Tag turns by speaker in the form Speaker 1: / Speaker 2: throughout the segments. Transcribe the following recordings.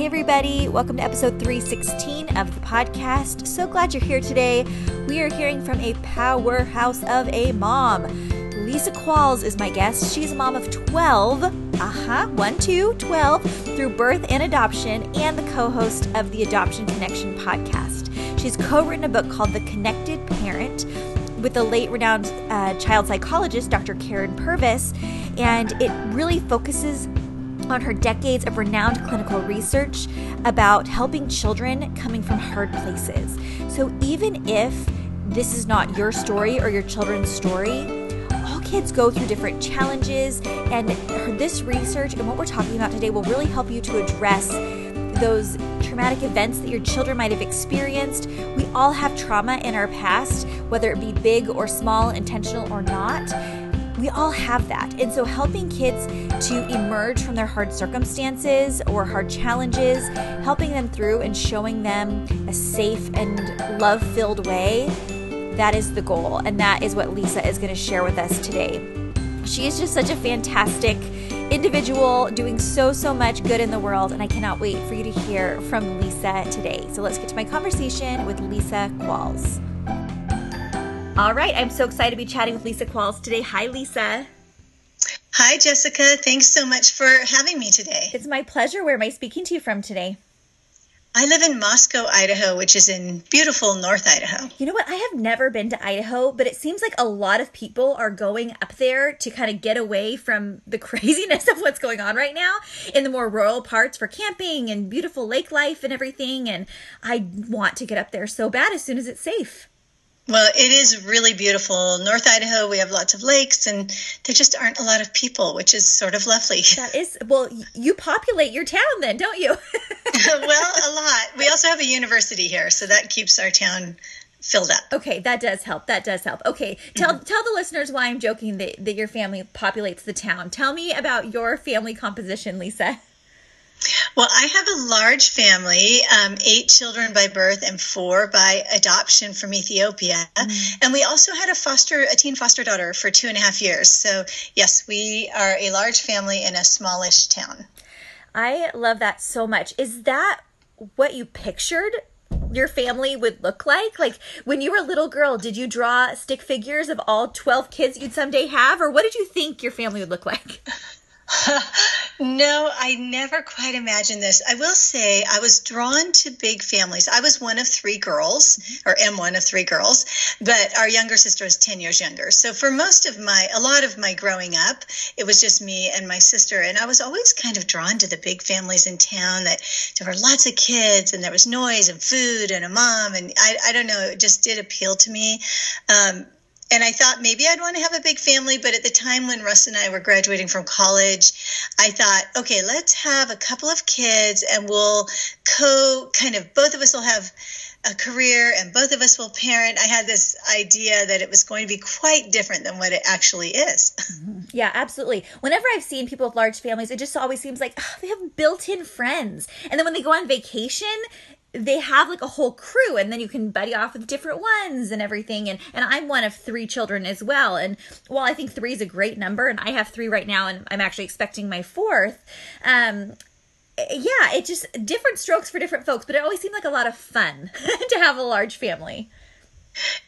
Speaker 1: Hey, everybody, welcome to episode 316 of the podcast. So glad you're here today. We are hearing from a powerhouse of a mom. Lisa Qualls is my guest. She's a mom of 12, uh huh, 1, 2, 12, through birth and adoption, and the co host of the Adoption Connection podcast. She's co written a book called The Connected Parent with the late renowned uh, child psychologist, Dr. Karyn Purvis, and it really focuses on her decades of renowned clinical research about helping children coming from hard places. So even if this is not your story or your children's story, all kids go through different challenges, and this research and what we're talking about today will really help you to address those traumatic events that your children might have experienced. We all have trauma in our past, whether it be big or small, intentional or not we all have that. And so, helping kids to emerge from their hard circumstances or hard challenges, helping them through and showing them a safe and love filled way, that is the goal. And that is what Lisa is going to share with us today. She is just such a fantastic individual doing so, so much good in the world. And I cannot wait for you to hear from Lisa today. So, let's get to my conversation with Lisa Qualls. All right, I'm so excited to be chatting with Lisa Qualls today. Hi, Lisa.
Speaker 2: Hi, Jessica. Thanks so much for having me today.
Speaker 1: It's my pleasure. Where am I speaking to you from today?
Speaker 2: I live in Moscow, Idaho, which is in beautiful North Idaho.
Speaker 1: You know what? I have never been to Idaho, but it seems like a lot of people are going up there to kind of get away from the craziness of what's going on right now in the more rural parts for camping and beautiful lake life and everything. And I want to get up there so bad as soon as it's safe.
Speaker 2: Well, it is really beautiful. North Idaho, we have lots of lakes, and there just aren't a lot of people, which is sort of lovely.
Speaker 1: That is, well, you populate your town then, don't you?
Speaker 2: well, a lot. We also have a university here, so that keeps our town filled up.
Speaker 1: Okay, that does help. That does help. Okay, tell mm-hmm. tell the listeners why I'm joking that, that your family populates the town. Tell me about your family composition, Lisa.
Speaker 2: Well, I have a large family, um, eight children by birth and four by adoption from Ethiopia. Mm. And we also had a foster, a teen foster daughter for two and a half years. So, yes, we are a large family in a smallish town.
Speaker 1: I love that so much. Is that what you pictured your family would look like? Like when you were a little girl, did you draw stick figures of all 12 kids you'd someday have? Or what did you think your family would look like?
Speaker 2: no, I never quite imagined this. I will say I was drawn to big families. I was one of three girls, or am one of three girls, but our younger sister is 10 years younger. So for most of my, a lot of my growing up, it was just me and my sister. And I was always kind of drawn to the big families in town that there were lots of kids and there was noise and food and a mom. And I, I don't know, it just did appeal to me. Um, and I thought maybe I'd want to have a big family, but at the time when Russ and I were graduating from college, I thought, okay, let's have a couple of kids and we'll co kind of both of us will have a career and both of us will parent. I had this idea that it was going to be quite different than what it actually is.
Speaker 1: Yeah, absolutely. Whenever I've seen people with large families, it just always seems like oh, they have built in friends. And then when they go on vacation, they have like a whole crew and then you can buddy off with different ones and everything and and I'm one of three children as well and while I think 3 is a great number and I have 3 right now and I'm actually expecting my fourth um yeah it just different strokes for different folks but it always seemed like a lot of fun to have a large family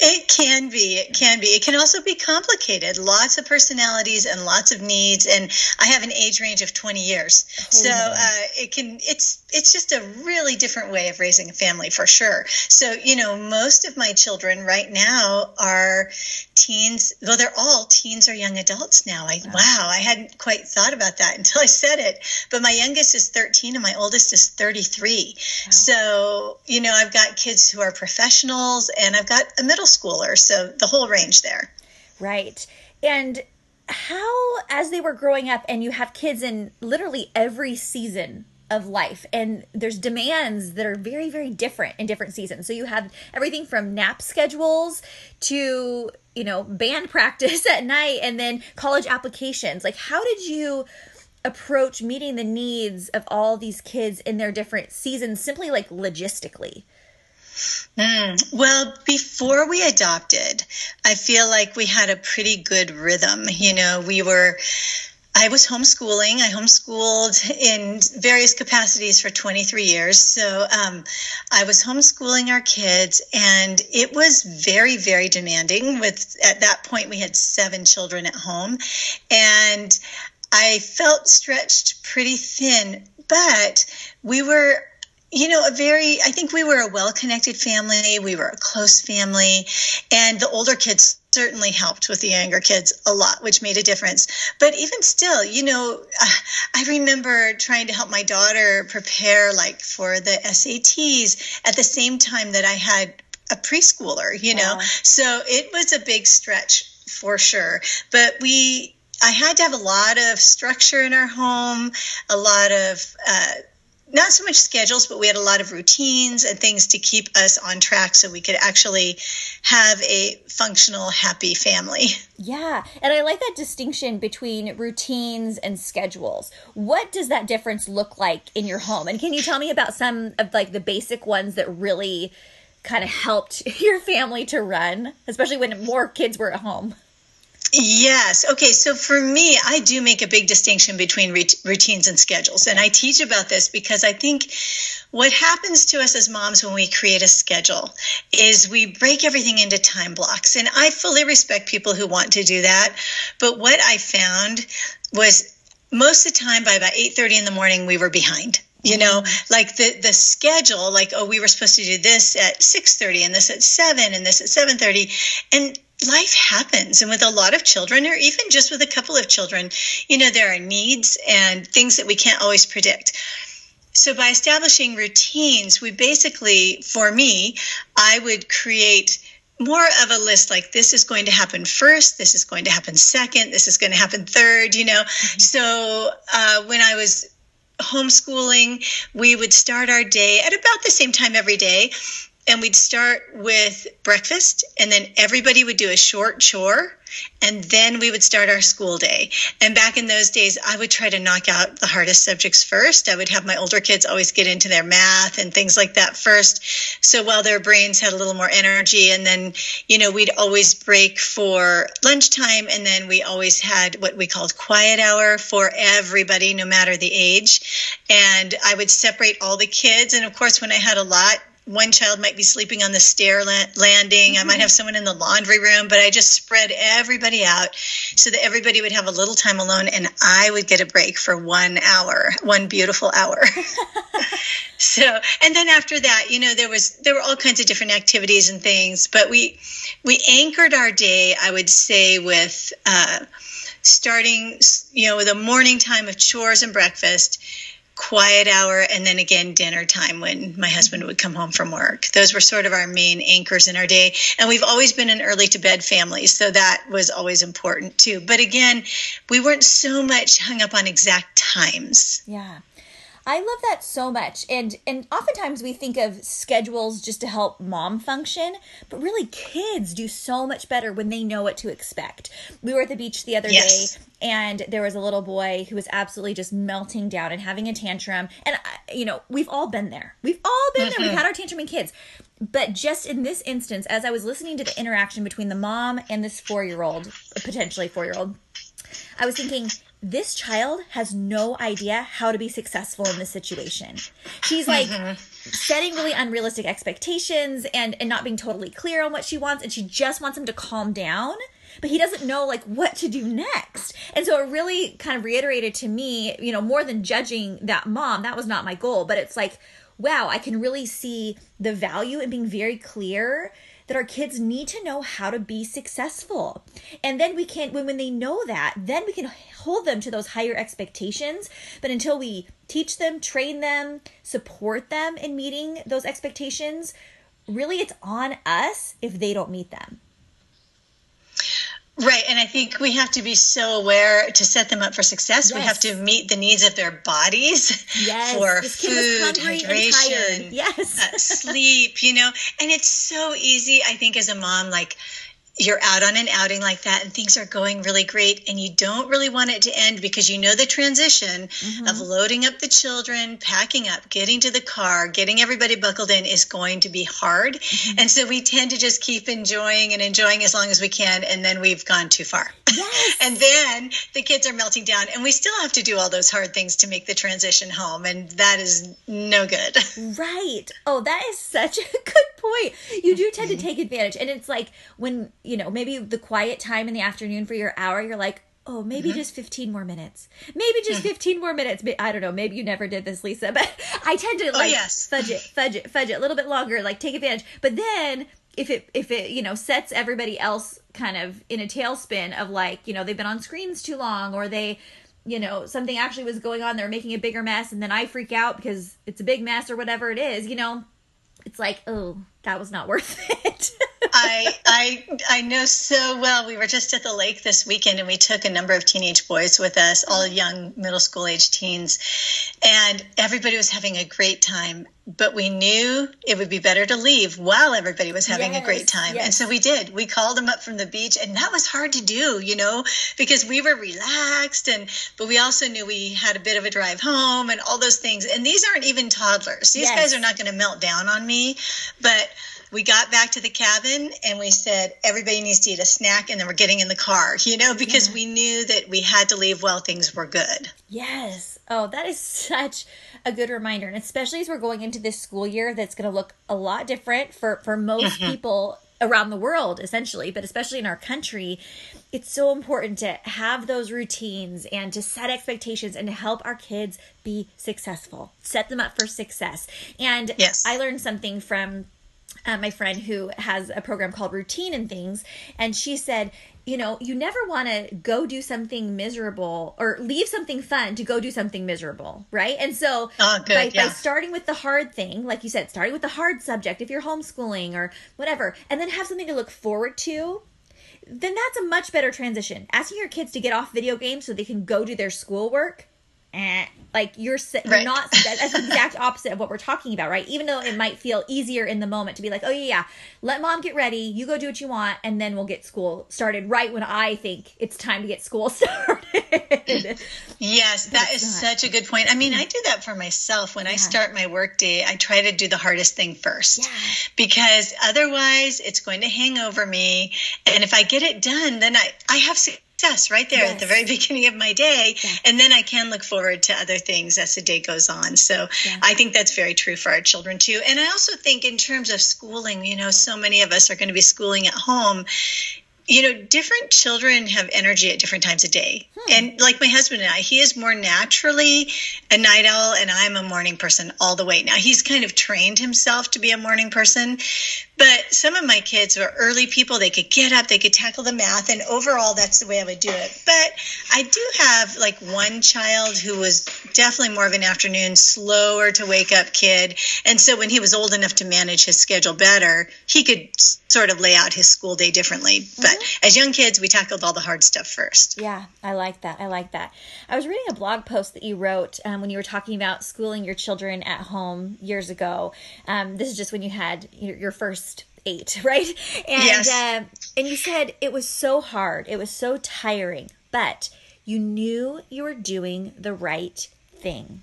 Speaker 2: it can be. It can be. It can also be complicated. Lots of personalities and lots of needs. And I have an age range of 20 years. So uh, it can, it's, it's just a really different way of raising a family for sure. So, you know, most of my children right now are teens, Well, they're all teens or young adults now. I, wow. wow, I hadn't quite thought about that until I said it. But my youngest is 13 and my oldest is 33. Wow. So, you know, I've got kids who are professionals and I've got a middle schooler. So the whole range there.
Speaker 1: Right. And how, as they were growing up and you have kids in literally every season of life. And there's demands that are very very different in different seasons. So you have everything from nap schedules to you know band practice at night and then college applications. Like how did you approach meeting the needs of all these kids in their different seasons simply like logistically?
Speaker 2: Mm, well, before we adopted, I feel like we had a pretty good rhythm. You know, we were I was homeschooling. I homeschooled in various capacities for 23 years. So um, I was homeschooling our kids, and it was very, very demanding. With at that point, we had seven children at home, and I felt stretched pretty thin. But we were you know, a very, I think we were a well connected family. We were a close family. And the older kids certainly helped with the younger kids a lot, which made a difference. But even still, you know, I remember trying to help my daughter prepare like for the SATs at the same time that I had a preschooler, you know. Wow. So it was a big stretch for sure. But we, I had to have a lot of structure in our home, a lot of, uh, not so much schedules, but we had a lot of routines and things to keep us on track so we could actually have a functional, happy family.
Speaker 1: Yeah. And I like that distinction between routines and schedules. What does that difference look like in your home? And can you tell me about some of like the basic ones that really kind of helped your family to run, especially when more kids were at home?
Speaker 2: Yes. Okay. So for me, I do make a big distinction between routines and schedules. And I teach about this because I think what happens to us as moms when we create a schedule is we break everything into time blocks. And I fully respect people who want to do that. But what I found was most of the time by about 8:30 in the morning we were behind you know mm-hmm. like the the schedule like oh we were supposed to do this at 6:30 and this at 7 and this at 7:30 and life happens. And with a lot of children or even just with a couple of children you know there are needs and things that we can't always predict. So by establishing routines we basically for me i would create more of a list like this is going to happen first this is going to happen second this is going to happen third you know? Mm-hmm. so uh, when i was homeschooling we would start our day at about the same time every day and we'd start with breakfast and then everybody would do a short chore and then we would start our school day. And back in those days i would try to knock out the hardest subjects first. I would have my older kids always get into their math and things like that first. So while their brains had a little more energy and then you know we'd always break for lunchtime and then we always had what we called quiet hour for everybody no matter the age. And i would separate all the kids. And of course when i had a lot one child might be sleeping on the stair landing. Mm-hmm. I might mm-hmm. have someone in the laundry room, but I just spread everybody out so that everybody would have a little time alone and I would get a break for one hour, one beautiful hour. so, and then after that, you know, there was, there were all kinds of different activities and things, but we, we anchored our day, I would say, with, uh, starting, you know, with a morning time of chores and breakfast quiet hour and then again dinner time when my husband would come home from work. Those were sort of our main anchors in our day. And we've always been an early to bed family, so that was always important too. But again, we weren't so much hung up on exact times.
Speaker 1: Yeah. I love that so much. And and oftentimes we think of schedules just to help mom function, but really kids do so much better when they know what to expect. We were at the beach the other yes. day and there was a little boy who was absolutely just melting down and having a tantrum. And you know, we've all been there. We've all been mm-hmm. there. We've had our tantrum kids. But just in this instance, as I was listening to the interaction between the mom and this 4-year-old, potentially 4-year-old, I was thinking this child has no idea how to be successful in this situation. She's like mm-hmm. setting really unrealistic expectations and and not being totally clear on what she wants and she just wants him to calm down but he doesn't know like what to do next. And so it really kind of reiterated to me, you know, more than judging that mom, that was not my goal, but it's like wow, I can really see the value in being very clear that our kids need to know how to be successful. And then we can when when they know that, then we can hold them to those higher expectations. But until we teach them, train them, support them in meeting those expectations, really it's on us if they don't meet them.
Speaker 2: Right. And I think we have to be so aware to set them up for success.
Speaker 1: Yes.
Speaker 2: We have to meet the needs of their bodies
Speaker 1: Yes.
Speaker 2: for
Speaker 1: This
Speaker 2: food, hydration,
Speaker 1: Yes.
Speaker 2: uh, sleep, you know. And it's so easy, I think, as a mom, like you're out on an outing like that and things are going really great and you don't really want it to end because you know the transition
Speaker 1: Mm-hmm.
Speaker 2: of loading up the children packing up getting to the car getting everybody buckled in is going to be hard
Speaker 1: Mm-hmm.
Speaker 2: and so we tend to just keep enjoying and enjoying as long as we can and then we've gone too far
Speaker 1: Yes.
Speaker 2: and then the kids are melting down and we still have to do all those hard things to make the transition home and that is no good
Speaker 1: Right. Oh, that is such a good point. You do tend to
Speaker 2: Mm-hmm.
Speaker 1: take advantage. And it's like when, you know, maybe the quiet time in the afternoon for your hour, you're like, oh, maybe
Speaker 2: Mm-hmm.
Speaker 1: just 15 more minutes. Maybe just
Speaker 2: Mm.
Speaker 1: 15 more minutes. I don't know. Maybe you never did this, Lisa, but I tend to like
Speaker 2: Oh, yes.
Speaker 1: fudge it, fudge it, fudge it a little bit longer, like take advantage. But then if it, if it, you know, sets everybody else kind of in a tailspin of like, you know, they've been on screens too long or they, you know, something actually was going on, they're making a bigger mess, and then I freak out because it's a big mess or whatever it is, you know, it's like, oh, that was not worth it.
Speaker 2: I I I know so well. We were just at the lake this weekend, and we took a number of teenage boys with us, all young middle school age teens, and everybody was having a great time. But we knew it would be better to leave while everybody was having a great time,
Speaker 1: yes.
Speaker 2: and so we did. We called them up from the beach, and that was hard to do, you know, because we were relaxed, and but we also knew we had a bit of a drive home and all those things. And these aren't even toddlers; these
Speaker 1: Yes.
Speaker 2: guys are not going to melt down on me, but we got back to the cabin and we said everybody needs to eat a snack and then we're getting in the car you know because we knew that we had to leave while things were good
Speaker 1: yes. Oh, that is such a good reminder. And especially as we're going into this school year that's going to look a lot different for, for most mm-hmm. people around the world, essentially, but especially in our country, it's so important to have those routines and to set expectations and to help our kids be successful, set them up for success. And
Speaker 2: Yes.
Speaker 1: I learned something from uh, my friend who has a program called Routine and Things, and she said, you know, you never want to go do something miserable or leave something fun to go do something miserable, right? And so,
Speaker 2: Oh, good,
Speaker 1: by, by starting with the hard thing, like you said, starting with the hard subject, if you're homeschooling or whatever, and then have something to look forward to, then that's a much better transition. Asking your kids to get off video games so they can go do their schoolwork, eh, like you're you're
Speaker 2: Right.
Speaker 1: not that's the exact opposite of what we're talking about, right? Even though it might feel easier in the moment to be like, oh yeah, yeah, let mom get ready, you go do what you want, and then we'll get school started right when I think it's time to get school started.
Speaker 2: yes that is
Speaker 1: not.
Speaker 2: such a good point i mean i do that for myself when i start my work day i try to do the hardest thing first
Speaker 1: Yeah.
Speaker 2: because otherwise it's going to hang over me and if i get it done then i i have success right there at the very beginning of my day. And then i can look forward to other things as the day goes on. So
Speaker 1: Yeah.
Speaker 2: i think that's very true for our children too. And i also think in terms of schooling you know so many of us are going to be schooling at home. You know, different children have energy at different times of day. Hmm. And like my husband and I, he is more naturally a night owl, and I'm a morning person all the way. Now, he's kind of trained himself to be a morning person, but some of my kids were early people. They could get up, they could tackle the math, and overall, that's the way I would do it. But I do have like one child who was definitely more of an afternoon, slower to wake up kid. And so when he was old enough to manage his schedule better, he could sort of lay out his school day differently. But as young kids, we tackled all the hard stuff first.
Speaker 1: Yeah, I like that. I like that. I was reading a blog post that you wrote um, when you were talking about schooling your children at home years ago. Um, this is just when you had your, your first eight, right? And
Speaker 2: Yes.
Speaker 1: uh, and you said it was so hard, it was so tiring, but you knew you were doing the right thing.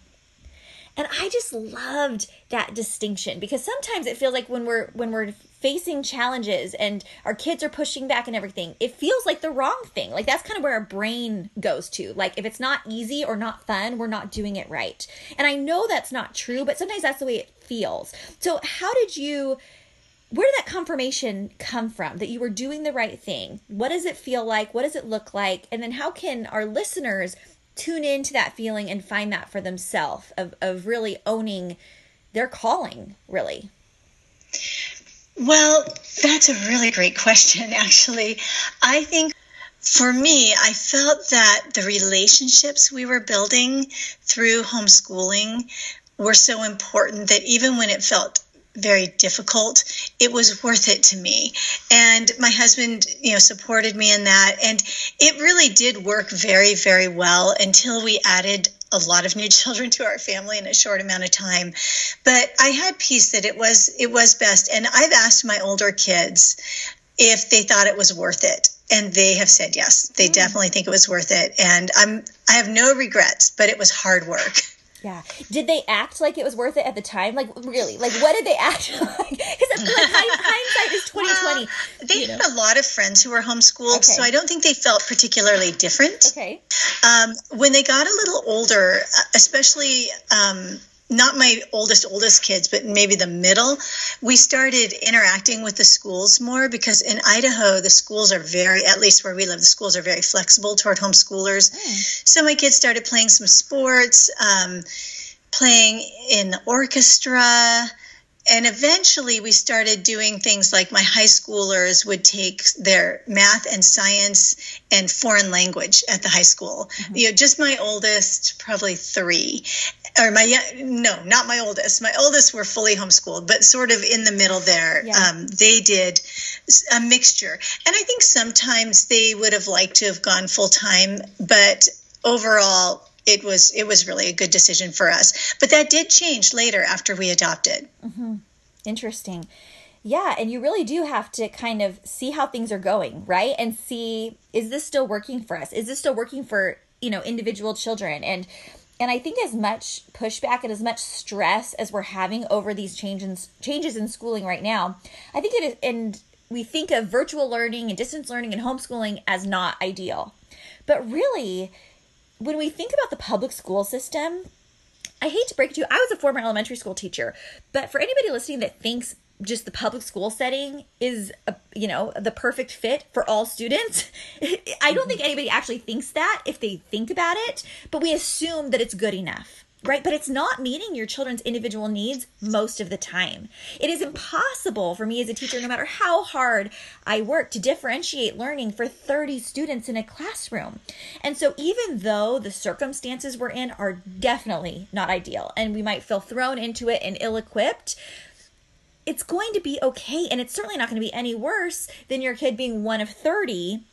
Speaker 1: And I just loved that distinction because sometimes it feels like when we're when we're facing challenges and our kids are pushing back and everything, it feels like the wrong thing. Like that's kind of where our brain goes to. Like if it's not easy or not fun, we're not doing it right. And I know that's not true, but sometimes that's the way it feels. So how did you where did that confirmation come from that you were doing the right thing? What does it feel like? What does it look like? And then how can our listeners tune into that feeling and find that for themselves of, of really owning their calling, really?
Speaker 2: Well, that's a really great question, actually. I think for me, I felt that the relationships we were building through homeschooling were so important that even when it felt very difficult, it was worth it to me. And my husband, you know, supported me in that. And it really did work very, very well until we added a lot of new children to our family in a short amount of time. But I had peace that it was it was best. And I've asked my older kids if they thought it was worth it. And they have said yes. They mm. definitely think it was worth it. And I'm I have no regrets, but it was hard work.
Speaker 1: Yeah. Did they act like it was worth it at the time? Like really? Like what did they act like? Because like, hindsight is twenty twenty.
Speaker 2: Well, they had know. a lot of friends who were homeschooled, okay. so I don't think they felt particularly different.
Speaker 1: Okay.
Speaker 2: Um, when they got a little older, uh, especially um, not my oldest oldest kids but maybe the middle we started interacting with the schools more because in idaho the schools are very at least where we live the schools are very flexible toward homeschoolers mm. so my kids started playing some sports um, playing in the orchestra and eventually we started doing things like my high schoolers would take their math and science and foreign language at the high school mm-hmm. you know just my oldest probably three or my no not my oldest my oldest were fully homeschooled but sort of in the middle there yeah. um, they did a mixture and i think sometimes they would have liked to have gone full time but overall it was it was really a good decision for us. But that did change later after we adopted.
Speaker 1: Mm-hmm. Interesting. Yeah, and you really do have to kind of see how things are going, right? And see is this still working for us? Is this still working for, you know, individual children? And and I think as much pushback and as much stress as we're having over these changes changes in schooling right now, I think it is and we think of virtual learning and distance learning and homeschooling as not ideal. But really, when we think about the public school system, I hate to break it to you, I was a former elementary school teacher, but for anybody listening that thinks just the public school setting is a, you know the perfect fit for all students i don't mm-hmm. think anybody actually thinks that if they think about it but we assume that it's good enough right? But it's not meeting your children's individual needs most of the time. It is impossible for me as a teacher, no matter how hard I work, to differentiate learning for 30 students in a classroom. And so, even though the circumstances we're in are definitely not ideal and we might feel thrown into it and ill equipped, it's going to be okay. And it's certainly not going to be any worse than your kid being one of 30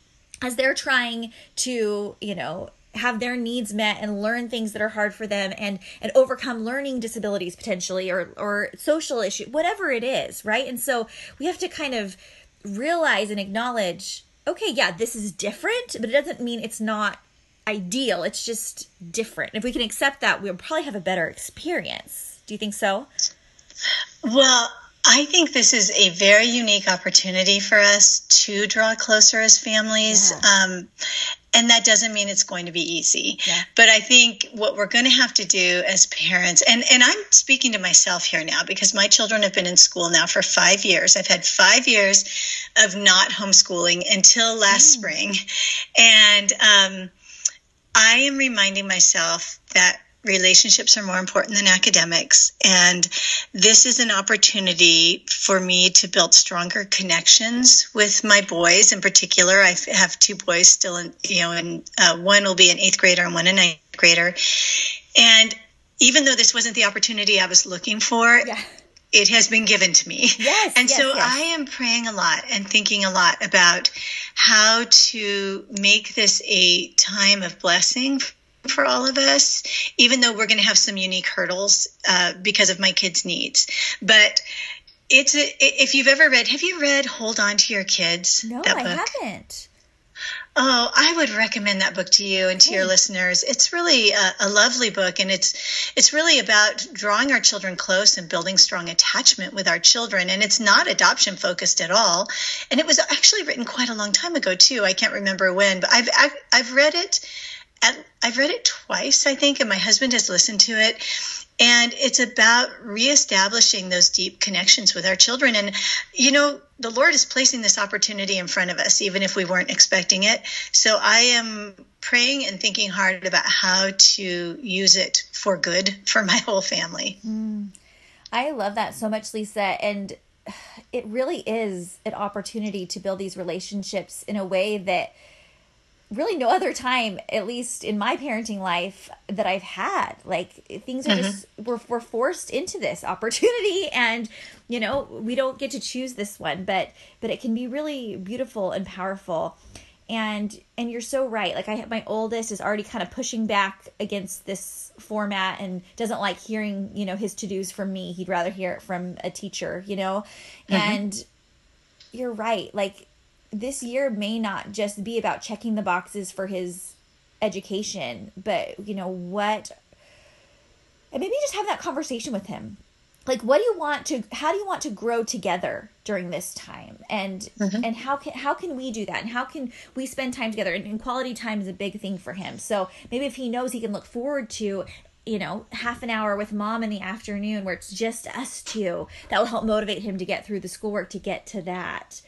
Speaker 1: as they're trying to, you know, have their needs met and learn things that are hard for them and and overcome learning disabilities potentially or or social issue whatever it is right? And so we have to kind of realize and acknowledge okay yeah this is different but it doesn't mean it's not ideal. It's just different. If we can accept that we'll probably have a better experience. Do you think so?
Speaker 2: Well I think this is a very unique opportunity for us to draw closer as families. Yeah. Um, and that doesn't mean it's going to be easy yeah. but i think what we're going to have to do as parents and and i'm speaking to myself here now because my children have been in school now for five years i've had five years of not homeschooling until last mm. spring and um, i am reminding myself that relationships are more important than academics. And this is an opportunity for me to build stronger connections with my boys. In particular, I have two boys still in, you know, and uh, one will be an eighth grader and one a ninth grader. And even though this wasn't the opportunity I was looking for, yeah. it has been given to me.
Speaker 1: Yes.
Speaker 2: And
Speaker 1: yes,
Speaker 2: so
Speaker 1: yes.
Speaker 2: I am praying a lot and thinking a lot about how to make this a time of blessing for all of us, even though we're going to have some unique hurdles uh, because of my kids' needs. But it's a, if you've ever read, have you read Hold On to Your Kids?
Speaker 1: No, I book? haven't.
Speaker 2: Oh, I would recommend that book to you and to your listeners. It's really a, a, lovely book, and it's it's really about drawing our children close and building strong attachment with our children. And it's not adoption focused at all. And it was actually written quite a long time ago too. I can't remember when, but I've I've read it I've read it twice, I think, and my husband has listened to it. And it's about reestablishing those deep connections with our children. And, you know, the Lord is placing this opportunity in front of us, even if we weren't expecting it. So I am praying and thinking hard about how to use it for good for my whole family.
Speaker 1: Mm. I love that so much, Lisa. And it really is an opportunity to build these relationships in a way that really no other time, at least in my parenting life, that I've had. Like things are mm-hmm. just we're we're forced into this opportunity, and you know we don't get to choose this one, but but it can be really beautiful and powerful. And and you're so right. Like I have my oldest is already kind of pushing back against this format and doesn't like hearing you know his to dos from me. He'd rather hear it from a teacher, you know, mm-hmm. and you're right. Like this year may not just be about checking the boxes for his education, but you know what and maybe just have that conversation with him. Like what do you want to how do you want to grow together during this time? And mm-hmm. and how can how can we do that? And how can we spend time together? And, and quality time is a big thing for him. So maybe if he knows he can look forward to you know, half an hour with mom in the afternoon where it's just us two, that will help motivate him to get through the schoolwork to get to that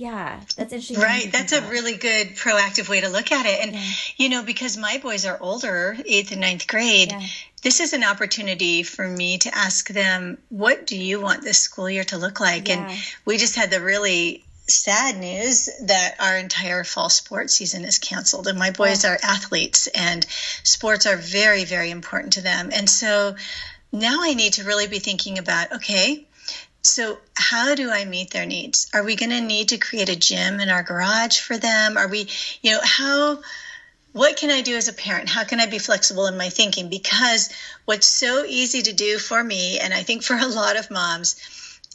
Speaker 1: yeah that's interesting
Speaker 2: right that's a really good proactive way to look at it and yeah. you know because my boys are older eighth and ninth grade yeah. this is an opportunity for me to ask them what do you want this school year to look like yeah. and we just had the really sad news that our entire fall sports season is canceled and my boys are athletes and sports are very very important to them and so now i need to really be thinking about okay so, how do I meet their needs? Are we going to need to create a gym in our garage for them? Are we, you know, how, what can I do as a parent? How can I be flexible in my thinking? Because what's so easy to do for me, and I think for a lot of moms,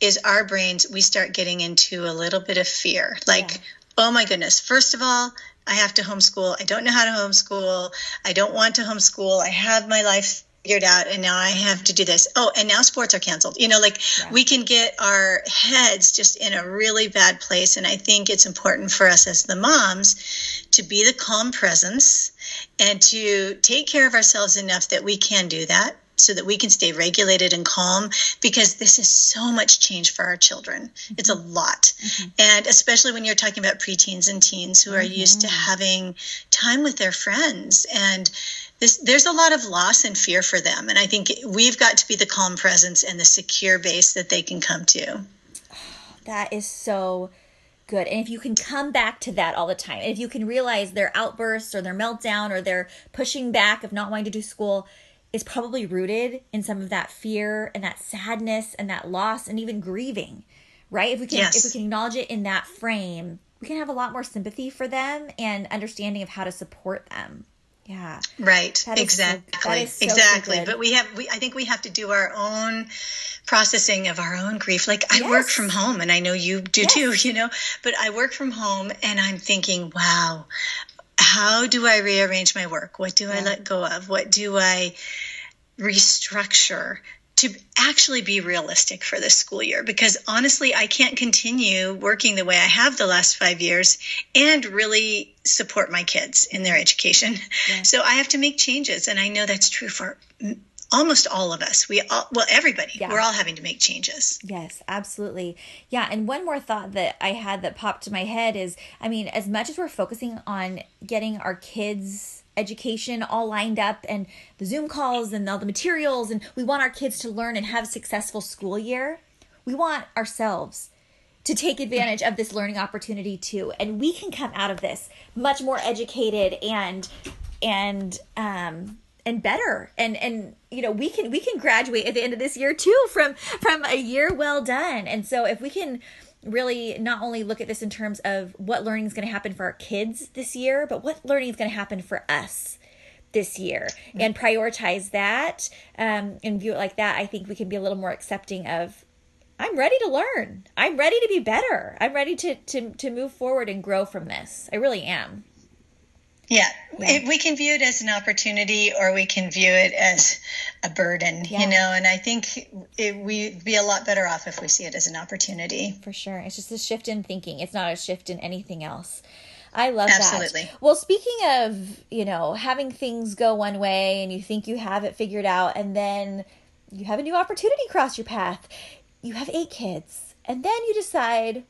Speaker 2: is our brains, we start getting into a little bit of fear. Like, yeah. oh my goodness, first of all, I have to homeschool. I don't know how to homeschool. I don't want to homeschool. I have my life figured out and now I have to do this. Oh, and now sports are canceled. You know, like yeah. we can get our heads just in a really bad place. And I think it's important for us as the moms to be the calm presence and to take care of ourselves enough that we can do that so that we can stay regulated and calm because this is so much change for our children. Mm-hmm. It's a lot. Mm-hmm. And especially when you're talking about preteens and teens who are mm-hmm. used to having time with their friends and this, there's a lot of loss and fear for them. And I think we've got to be the calm presence and the secure base that they can come to.
Speaker 1: That is so good. And if you can come back to that all the time, if you can realize their outbursts or their meltdown or their pushing back of not wanting to do school is probably rooted in some of that fear and that sadness and that loss and even grieving, right? If we can yes. if we can acknowledge it in that frame, we can have a lot more sympathy for them and understanding of how to support them. Yeah.
Speaker 2: Right. Exactly. So, so exactly. But we have we I think we have to do our own processing of our own grief. Like I yes. work from home and I know you do yes. too, you know, but I work from home and I'm thinking, wow, how do I rearrange my work? What do yeah. I let go of? What do I restructure to actually be realistic for this school year because honestly, I can't continue working the way I have the last five years and really support my kids in their education. Yeah. So I have to make changes. And I know that's true for almost all of us. We all, well, everybody, yeah. we're all having to make changes.
Speaker 1: Yes, absolutely. Yeah. And one more thought that I had that popped to my head is I mean, as much as we're focusing on getting our kids education all lined up and the Zoom calls and all the materials, and we want our kids to learn and have a successful school year. We want ourselves to take advantage of this learning opportunity too, and we can come out of this much more educated and and um and better and and you know we can we can graduate at the end of this year too from from a year well done and so if we can really not only look at this in terms of what learning is going to happen for our kids this year, but what learning is going to happen for us this year mm-hmm. and prioritize that um, and view it like that, I think we can be a little more accepting of I'm ready to learn. I'm ready to be better. I'm ready to to to move forward and grow from this. I really am.
Speaker 2: Yeah. yeah. we can view it as an opportunity or we can view it as a burden, yeah. you know, and I think it, we'd be a lot better off if we see it as an opportunity.
Speaker 1: For sure. It's just a shift in thinking, it's not a shift in anything else. I love
Speaker 2: Absolutely.
Speaker 1: that. Well, speaking of, you know, having things go one way and you think you have it figured out and then you have a new opportunity cross your path. You have eight kids and then you decide,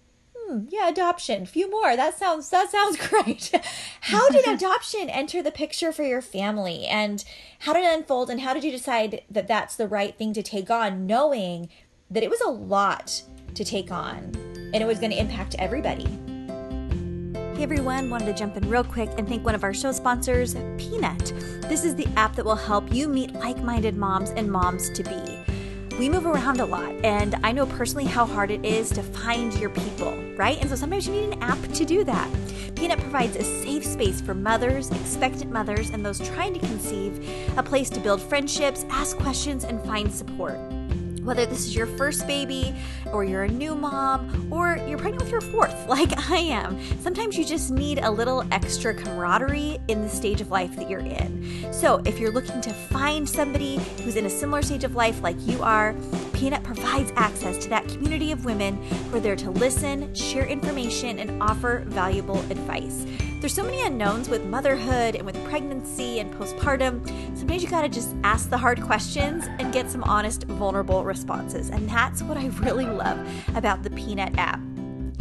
Speaker 1: hmm, yeah, adoption, a few more. That sounds that sounds great. how did adoption enter the picture for your family, and how did it unfold? And how did you decide that that's the right thing to take on, knowing that it was a lot to take on, and it was going to impact everybody? Hey everyone, wanted to jump in real quick and thank one of our show sponsors, Peanut. This is the app that will help you meet like minded moms and moms to be. We move around a lot, and I know personally how hard it is to find your people, right? And so sometimes you need an app to do that. Peanut provides a safe space for mothers, expectant mothers, and those trying to conceive, a place to build friendships, ask questions, and find support. Whether this is your first baby, or you're a new mom, or you're pregnant with your fourth, like I am, sometimes you just need a little extra camaraderie in the stage of life that you're in. So, if you're looking to find somebody who's in a similar stage of life like you are, Peanut provides access to that community of women who are there to listen, share information, and offer valuable advice. There's so many unknowns with motherhood and with pregnancy and postpartum. Sometimes you gotta just ask the hard questions and get some honest, vulnerable responses. And that's what I really love about the Peanut app.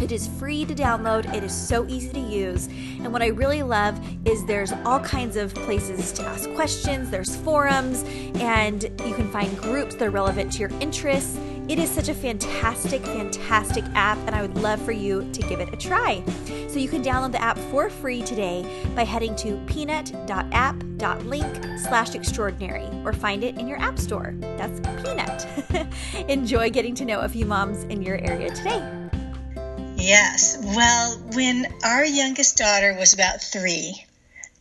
Speaker 1: It is free to download, it is so easy to use. And what I really love is there's all kinds of places to ask questions, there's forums, and you can find groups that are relevant to your interests. It is such a fantastic, fantastic app, and I would love for you to give it a try. So you can download the app for free today by heading to peanut.app.link slash extraordinary or find it in your app store. That's Peanut. Enjoy getting to know a few moms in your area today.
Speaker 2: Yes. Well, when our youngest daughter was about three,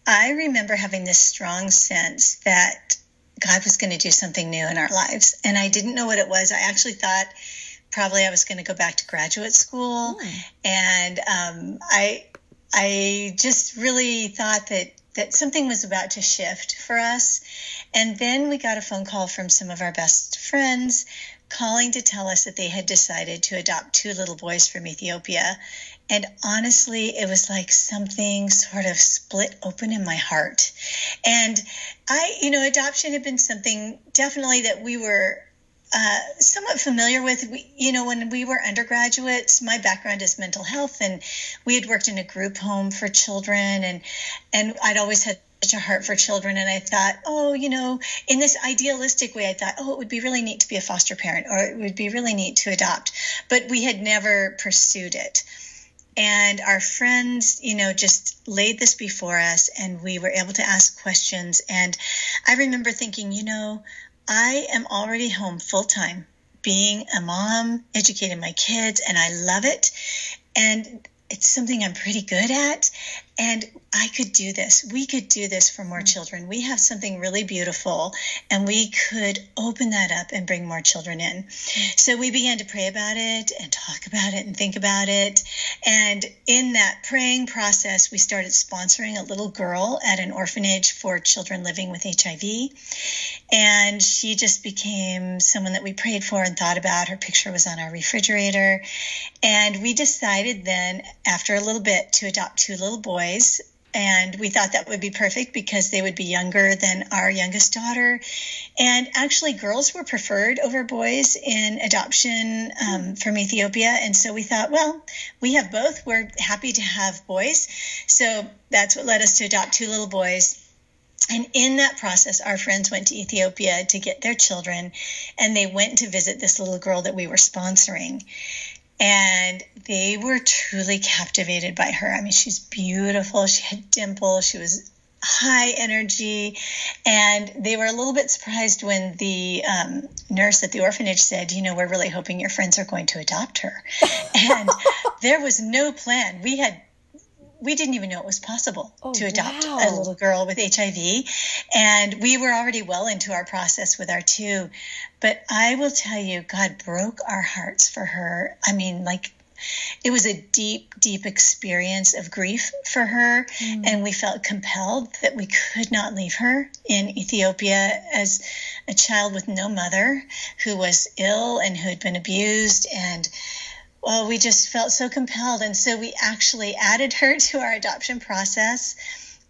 Speaker 2: I remember having this strong sense that God was going to do something new in our lives. And I didn't know what it was. I actually thought probably I was going to go back to graduate school. Mm. And um, I, I just really thought that, that something was about to shift for us. And then we got a phone call from some of our best friends calling to tell us that they had decided to adopt two little boys from Ethiopia. And honestly, it was like something sort of split open in my heart. And I, you know, adoption had been something definitely that we were uh, somewhat familiar with. We, you know, when we were undergraduates, my background is mental health, and we had worked in a group home for children, and and I'd always had such a heart for children. And I thought, oh, you know, in this idealistic way, I thought, oh, it would be really neat to be a foster parent or it would be really neat to adopt. But we had never pursued it. And our friends, you know, just laid this before us and we were able to ask questions. And I remember thinking, you know, I am already home full time, being a mom, educating my kids, and I love it. And it's something I'm pretty good at. And I could do this. We could do this for more mm-hmm. children. We have something really beautiful, and we could open that up and bring more children in. Mm-hmm. So we began to pray about it and talk about it and think about it. And in that praying process, we started sponsoring a little girl at an orphanage for children living with HIV. And she just became someone that we prayed for and thought about. Her picture was on our refrigerator. And we decided then, after a little bit, to adopt two little boys and we thought that would be perfect because they would be younger than our youngest daughter. And actually, girls were preferred over boys in adoption um, from Ethiopia. And so we thought, well, we have both. We're happy to have boys. So that's what led us to adopt two little boys. And in that process, our friends went to Ethiopia to get their children, and they went to visit this little girl that we were sponsoring and they were truly captivated by her. I mean, she's beautiful. She had dimples. She was high energy. And they were a little bit surprised when the um, nurse at the orphanage said, You know, we're really hoping your friends are going to adopt her. and there was no plan. We had we didn't even know it was possible oh, to adopt wow. a little girl with HIV. And we were already well into our process with our two. But I will tell you, God broke our hearts for her. I mean, like, it was a deep, deep experience of grief for her. Mm. And we felt compelled that we could not leave her in Ethiopia as a child with no mother who was ill and who had been abused and well, we just felt so compelled. And so we actually added her to our adoption process.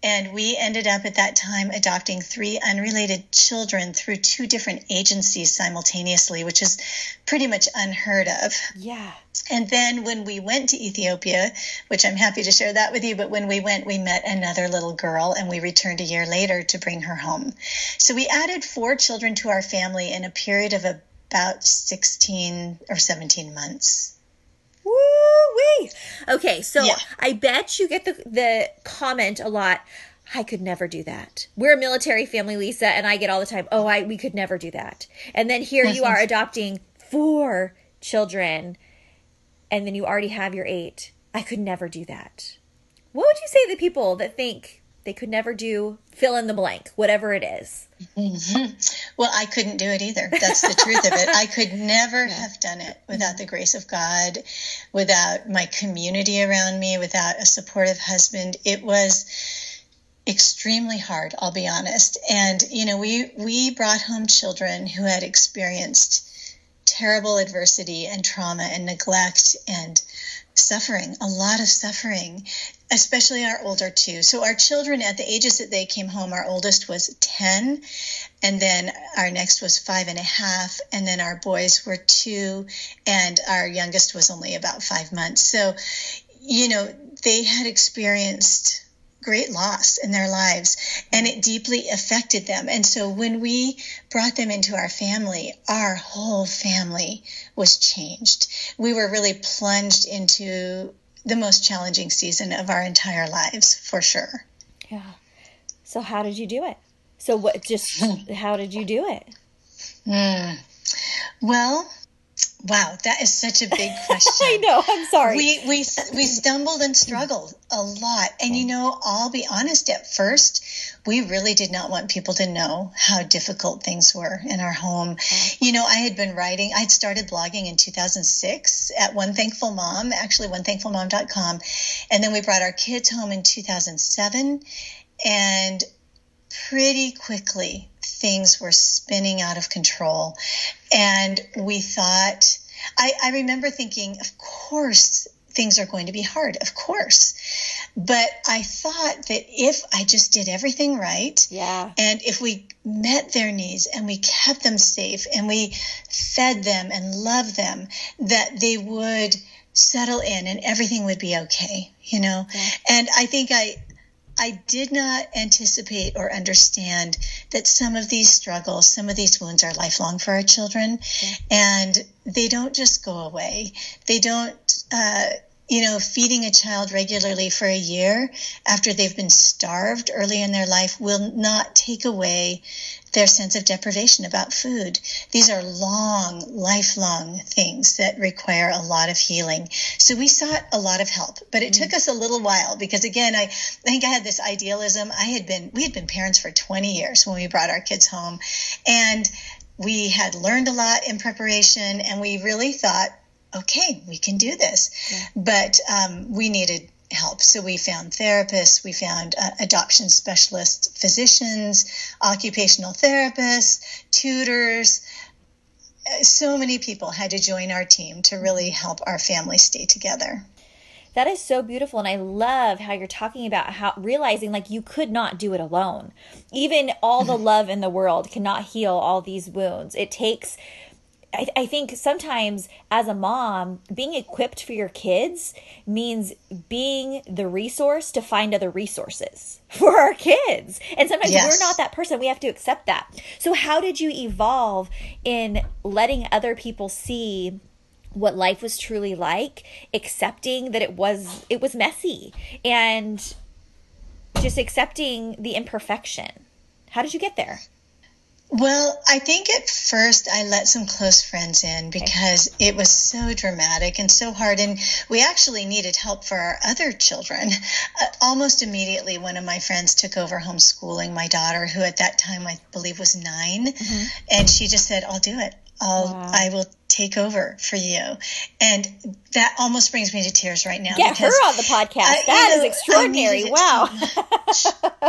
Speaker 2: And we ended up at that time adopting three unrelated children through two different agencies simultaneously, which is pretty much unheard of.
Speaker 1: Yeah.
Speaker 2: And then when we went to Ethiopia, which I'm happy to share that with you, but when we went, we met another little girl and we returned a year later to bring her home. So we added four children to our family in a period of about 16 or 17 months.
Speaker 1: Woo wee. Okay, so yeah. I bet you get the the comment a lot. I could never do that. We're a military family, Lisa, and I get all the time, "Oh, I we could never do that." And then here you are adopting four children and then you already have your 8. I could never do that. What would you say to the people that think they could never do fill in the blank, whatever it is.
Speaker 2: Mm-hmm. Well, I couldn't do it either. That's the truth of it. I could never have done it without the grace of God, without my community around me, without a supportive husband. It was extremely hard, I'll be honest. And you know, we we brought home children who had experienced terrible adversity and trauma and neglect and suffering, a lot of suffering, especially our older two. So our children at the ages that they came home, our oldest was 10, and then our next was five and a half, and then our boys were two, and our youngest was only about five months. So, you know, they had experienced great loss in their lives and it deeply affected them. And so when we brought them into our family, our whole family was changed. We were really plunged into the most challenging season of our entire lives for sure.
Speaker 1: Yeah. So how did you do it? So what just how did you do it?
Speaker 2: Mm. Well, Wow, that is such a big question.
Speaker 1: I know. I'm sorry.
Speaker 2: We we we stumbled and struggled a lot, and you know, I'll be honest. At first, we really did not want people to know how difficult things were in our home. You know, I had been writing. I'd started blogging in 2006 at One Thankful Mom, actually onethankfulmom.com, and then we brought our kids home in 2007, and pretty quickly things were spinning out of control. And we thought, I, I remember thinking, of course, things are going to be hard, of course. But I thought that if I just did everything right,
Speaker 1: yeah,
Speaker 2: and if we met their needs and we kept them safe and we fed them and loved them, that they would settle in and everything would be okay, you know. Yeah. And I think I I did not anticipate or understand that some of these struggles, some of these wounds are lifelong for our children, yeah. and they don't just go away. They don't, uh, you know, feeding a child regularly for a year after they've been starved early in their life will not take away their sense of deprivation about food. These are long, lifelong things that require a lot of healing. So we sought a lot of help, but it mm-hmm. took us a little while because again, I, I think I had this idealism. I had been, we had been parents for 20 years when we brought our kids home and we had learned a lot in preparation and we really thought, okay, we can do this. Yeah. But um, we needed help. So we found therapists, we found uh, adoption specialists, physicians, occupational therapists, tutors. So many people had to join our team to really help our family stay together.
Speaker 1: That is so beautiful. And I love how you're talking about how realizing like you could not do it alone. Even all the love in the world cannot heal all these wounds. It takes I, I think sometimes as a mom, being equipped for your kids means being the resource to find other resources for our kids. And sometimes yes. we're not that person. We have to accept that. So, how did you evolve in letting other people see? what life was truly like accepting that it was it was messy and just accepting the imperfection how did you get there
Speaker 2: well, I think at first I let some close friends in because it was so dramatic and so hard. And we actually needed help for our other children. Uh, almost immediately, one of my friends took over homeschooling my daughter, who at that time I believe was 9 mm-hmm. And she just said, I'll do it. I'll, wow. I will take over for you. And that almost brings me to tears right now.
Speaker 1: Get her on the podcast. I, that you know, is extraordinary.
Speaker 2: Wow.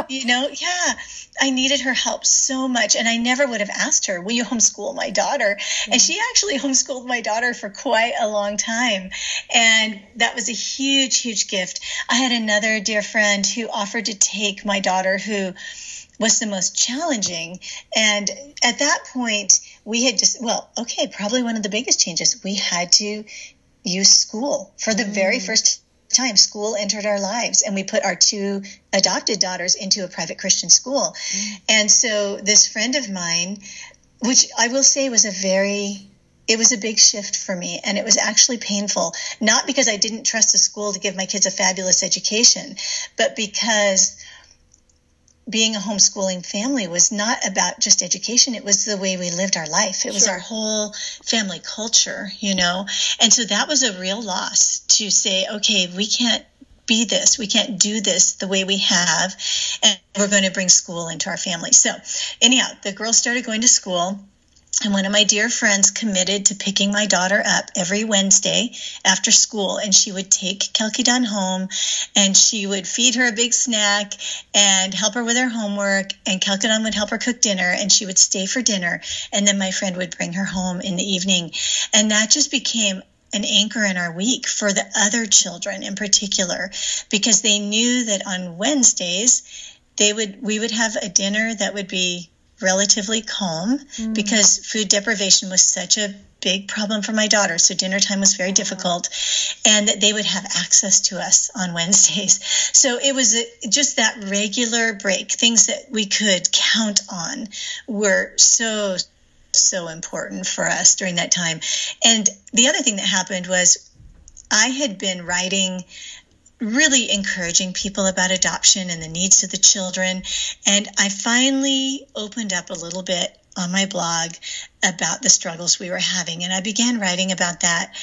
Speaker 2: you know, yeah. I needed her help so much. And I never would have asked her, Will you homeschool my daughter? Mm-hmm. And she actually homeschooled my daughter for quite a long time. And that was a huge, huge gift. I had another dear friend who offered to take my daughter, who was the most challenging. And at that point, we had just, well, okay, probably one of the biggest changes. We had to use school for the mm. very first time. School entered our lives, and we put our two adopted daughters into a private Christian school. Mm. And so, this friend of mine, which I will say was a very it was a big shift for me and it was actually painful not because i didn't trust a school to give my kids a fabulous education but because being a homeschooling family was not about just education. It was the way we lived our life. It was our whole family culture you know? And so that was a real loss to say okay we can't be this. We can't do this the way we have and we're going to bring school into our family. So anyhow the girls started going to school and one of my dear friends committed to picking my daughter up every Wednesday after school. And she would take Kelkidan home and she would feed her a big snack and help her with her homework. And Kelkidan would help her cook dinner and she would stay for dinner. And then my friend would bring her home in the evening. And that just became an anchor in our week for the other children in particular because they knew that on Wednesdays they would we would have a dinner that would be relatively calm mm. because food deprivation was such a big problem for my daughter. So dinner time was very difficult, and that they would have access to us on Wednesdays. So it was a, just that regular break, things that we could count on were so, so important for us during that time. And the other thing that happened was I had been writing really encouraging people about adoption and the needs of the children. And I finally opened up a little bit on my blog about the struggles we were having. And I began writing about that.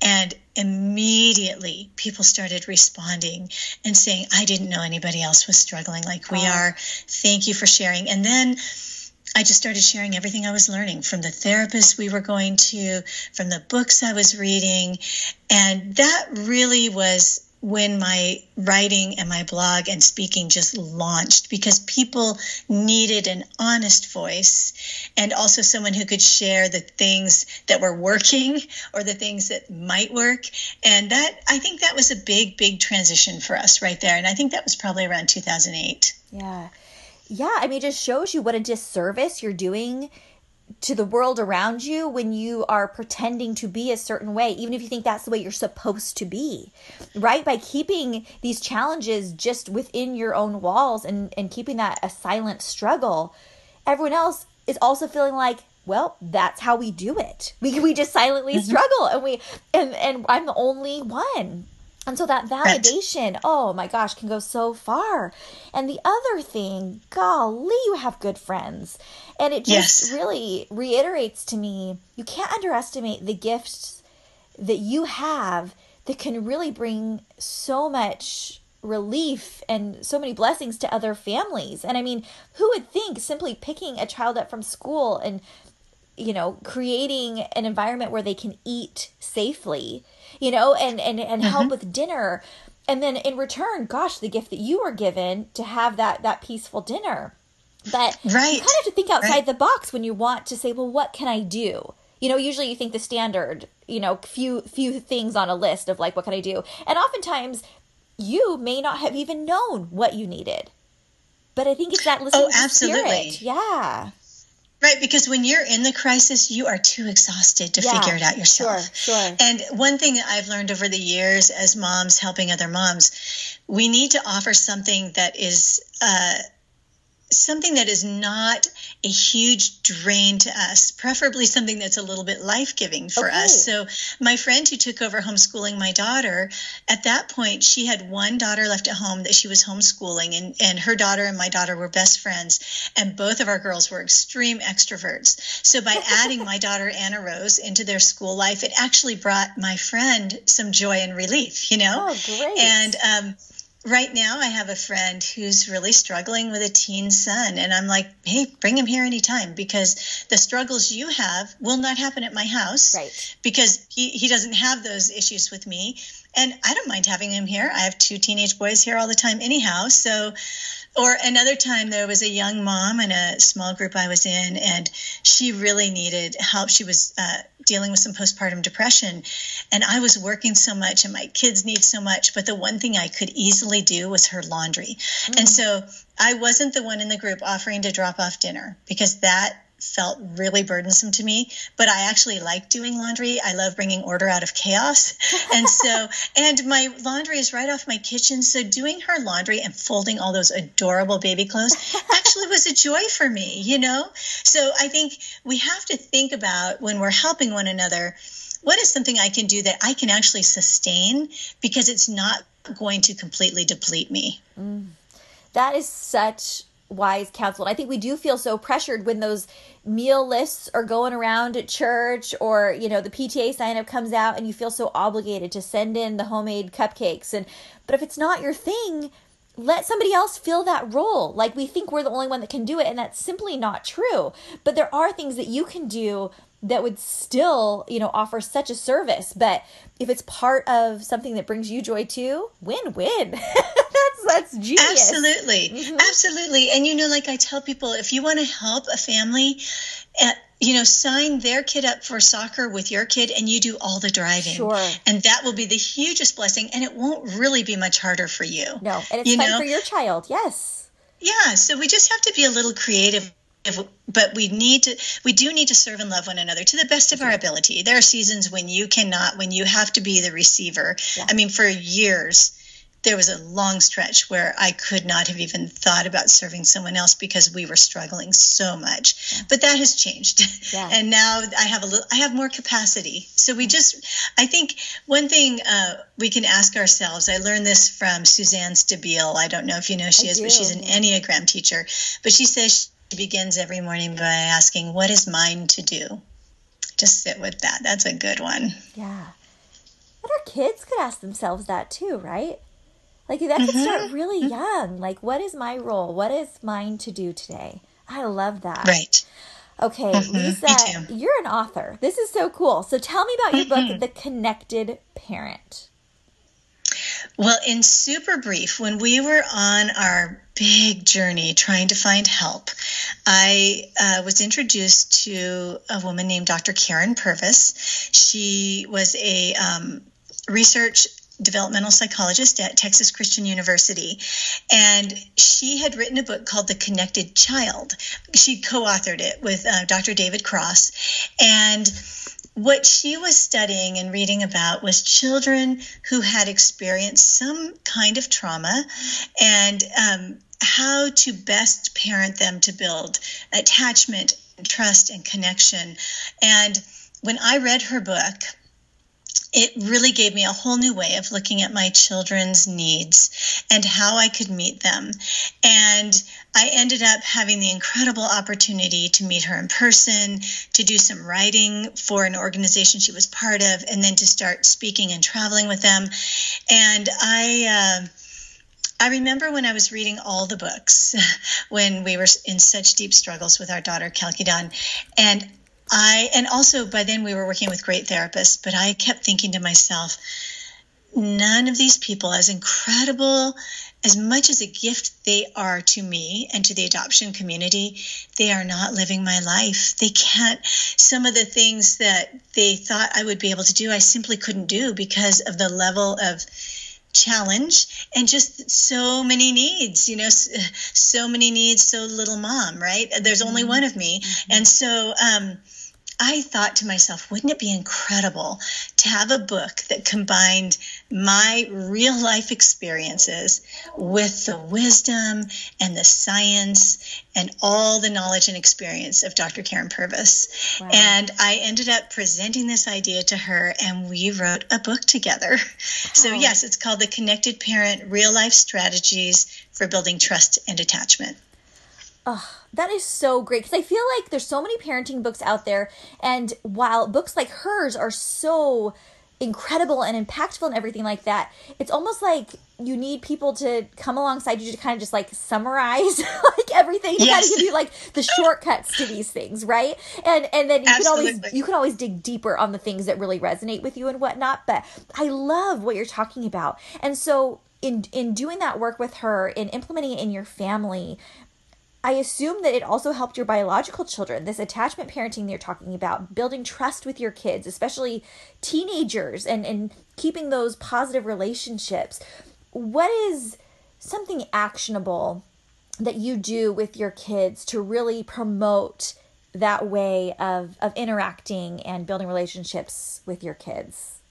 Speaker 2: And immediately people started responding and saying, I didn't know anybody else was struggling like we are. Thank you for sharing. And then I just started sharing everything I was learning from the therapists we were going to, from the books I was reading. And that really was when my writing and my blog and speaking just launched because people needed an honest voice and also someone who could share the things that were working or the things that might work. And that i think that was a big big transition for us right there. And i think that was probably around 2008
Speaker 1: yeah. Yeah i mean it just shows you what a disservice you're doing to the world around you when you are pretending to be a certain way, even if you think that's the way you're supposed to be, right? By keeping these challenges just within your own walls and, and keeping that a silent struggle, everyone else is also feeling like, well, that's how we do it. We, we just silently mm-hmm. struggle and we, and, and I'm the only one. And so that validation, oh my gosh, can go so far. And the other thing, golly, you have good friends. And it just yes. really reiterates to me you can't underestimate the gifts that you have that can really bring so much relief and so many blessings to other families. And I mean, who would think simply picking a child up from school and you know, creating an environment where they can eat safely you know, and and and help mm-hmm. with dinner. And then in return, gosh, the gift that you were given to have that that peaceful dinner. But right. you kind of have to think outside right. the box when you want to say, well, what can I do? You know, usually you think the standard, you know, few few things on a list of like what can I do? And oftentimes you may not have even known what you needed. But I think it's that listening oh, absolutely. Spirit. Yeah.
Speaker 2: Right, because when you're in the crisis, you are too exhausted to yeah, figure it out yourself.
Speaker 1: Sure, sure.
Speaker 2: And one thing I've learned over the years as moms helping other moms, we need to offer something that is uh, something that is not a huge drain to us, preferably something that's a little bit life giving for okay. us. So, my friend who took over homeschooling my daughter, at that point, she had one daughter left at home that she was homeschooling, and, and her daughter and my daughter were best friends. And both of our girls were extreme extroverts. So, by adding my daughter Anna Rose into their school life, it actually brought my friend some joy and relief, you know?
Speaker 1: Oh, great.
Speaker 2: And, um, right now I have a friend who's really struggling with a teen son and I'm like, "Hey, bring him here anytime because the struggles you have will not happen at my house."
Speaker 1: Right.
Speaker 2: Because he he doesn't have those issues with me and I don't mind having him here. I have two teenage boys here all the time anyhow. So or another time there was a young mom in a small group I was in and she really needed help. She was uh, dealing with some postpartum depression and I was working so much and my kids need so much, but the one thing I could easily do was her laundry. Mm. And so I wasn't the one in the group offering to drop off dinner because that felt really burdensome to me, but I actually like doing laundry. I love bringing order out of chaos. And so, and my laundry is right off my kitchen. So doing her laundry and folding all those adorable baby clothes actually was a joy for me, you know? So I think we have to think about when we're helping one another, what is something I can do that I can actually sustain because it's not going to completely deplete me?
Speaker 1: Mm. That is such wise counsel. And I think we do feel so pressured when those meal lists are going around at church or, you know, the PTA sign up comes out and you feel so obligated to send in the homemade cupcakes. And but if it's not your thing, let somebody else fill that role. Like we think we're the only one that can do it, and that's simply not true. But there are things that you can do that would still, you know, offer such a service. But if it's part of something that brings you joy too, win win. that's that's genius.
Speaker 2: Absolutely, mm-hmm. absolutely. And you know, like I tell people, if you want to help a family, at, you know, sign their kid up for soccer with your kid, and you do all the driving.
Speaker 1: Sure.
Speaker 2: And that will be the hugest blessing, and it won't really be much harder for you.
Speaker 1: No, and it's you fun know? for your child. Yes.
Speaker 2: Yeah. So we just have to be a little creative if, but we need to we do need to serve and love one another to the best of our ability. There are seasons when you cannot when you have to be the receiver. Yeah. i mean for years there was a long stretch where i could not have even thought about serving someone else because we were struggling so much. Yeah. but that has changed. Yeah. and now i have a little i have more capacity. So we just i think one thing uh, we can ask ourselves i learned this from suzanne stabile. I don't know if you know she I is do. but she's an enneagram teacher. But she says begins every morning by asking, What is mine to do? Just sit with that. That's a good one.
Speaker 1: Yeah. But our kids could ask themselves that too, right? Like that could mm-hmm. start really mm-hmm. young. Like, what is my role? What is mine to do today? I love that.
Speaker 2: Right.
Speaker 1: Okay, mm-hmm. Lisa, you're an author. This is so cool. So tell me about your book, mm-hmm. The Connected Parent.
Speaker 2: Well, in super brief, when we were on our big journey trying to find help, I uh, was introduced to a woman named Dr. Karyn Purvis. She was a um, research developmental psychologist at Texas Christian University. And she had written a book called The Connected Child. She co authored it with uh, Dr. David Cross. And what she was studying and reading about was children who had experienced some kind of trauma and um, how to best parent them to build attachment, and trust, and connection. And when I read her book, it really gave me a whole new way of looking at my children's needs and how I could meet them. And I ended up having the incredible opportunity to meet her in person, to do some writing for an organization she was part of, and then to start speaking and traveling with them. And I, uh, I remember when I was reading all the books when we were in such deep struggles with our daughter Kelkidan, and I, and also by then we were working with great therapists, but I kept thinking to myself, none of these people, as incredible, as much as a gift they are to me and to the adoption community, they are not living my life. They can't, some of the things that they thought I would be able to do, I simply couldn't do because of the level of challenge and just so many needs you know so many needs so little mom right there's only mm-hmm. one of me mm-hmm. and so um I thought to myself, wouldn't it be incredible to have a book that combined my real life experiences with the wisdom and the science and all the knowledge and experience of Dr. Karyn Purvis? Wow. And I ended up presenting this idea to her, and we wrote a book together. So, yes, it's called The Connected Parent Real Life Strategies for Building Trust and Attachment.
Speaker 1: Oh, that is so great because I feel like there's so many parenting books out there, and while books like hers are so incredible and impactful and everything like that, it's almost like you need people to come alongside you to kind of just like summarize like everything. You yes. gotta give you like the shortcuts to these things, right? And and then you Absolutely. can always you can always dig deeper on the things that really resonate with you and whatnot. But I love what you're talking about, and so in in doing that work with her in implementing it in your family I assume that it also helped your biological children. This attachment parenting they're talking about, building trust with your kids, especially teenagers, and, and keeping those positive relationships. What is something actionable that you do with your kids to really promote that way of of interacting and building relationships with your kids?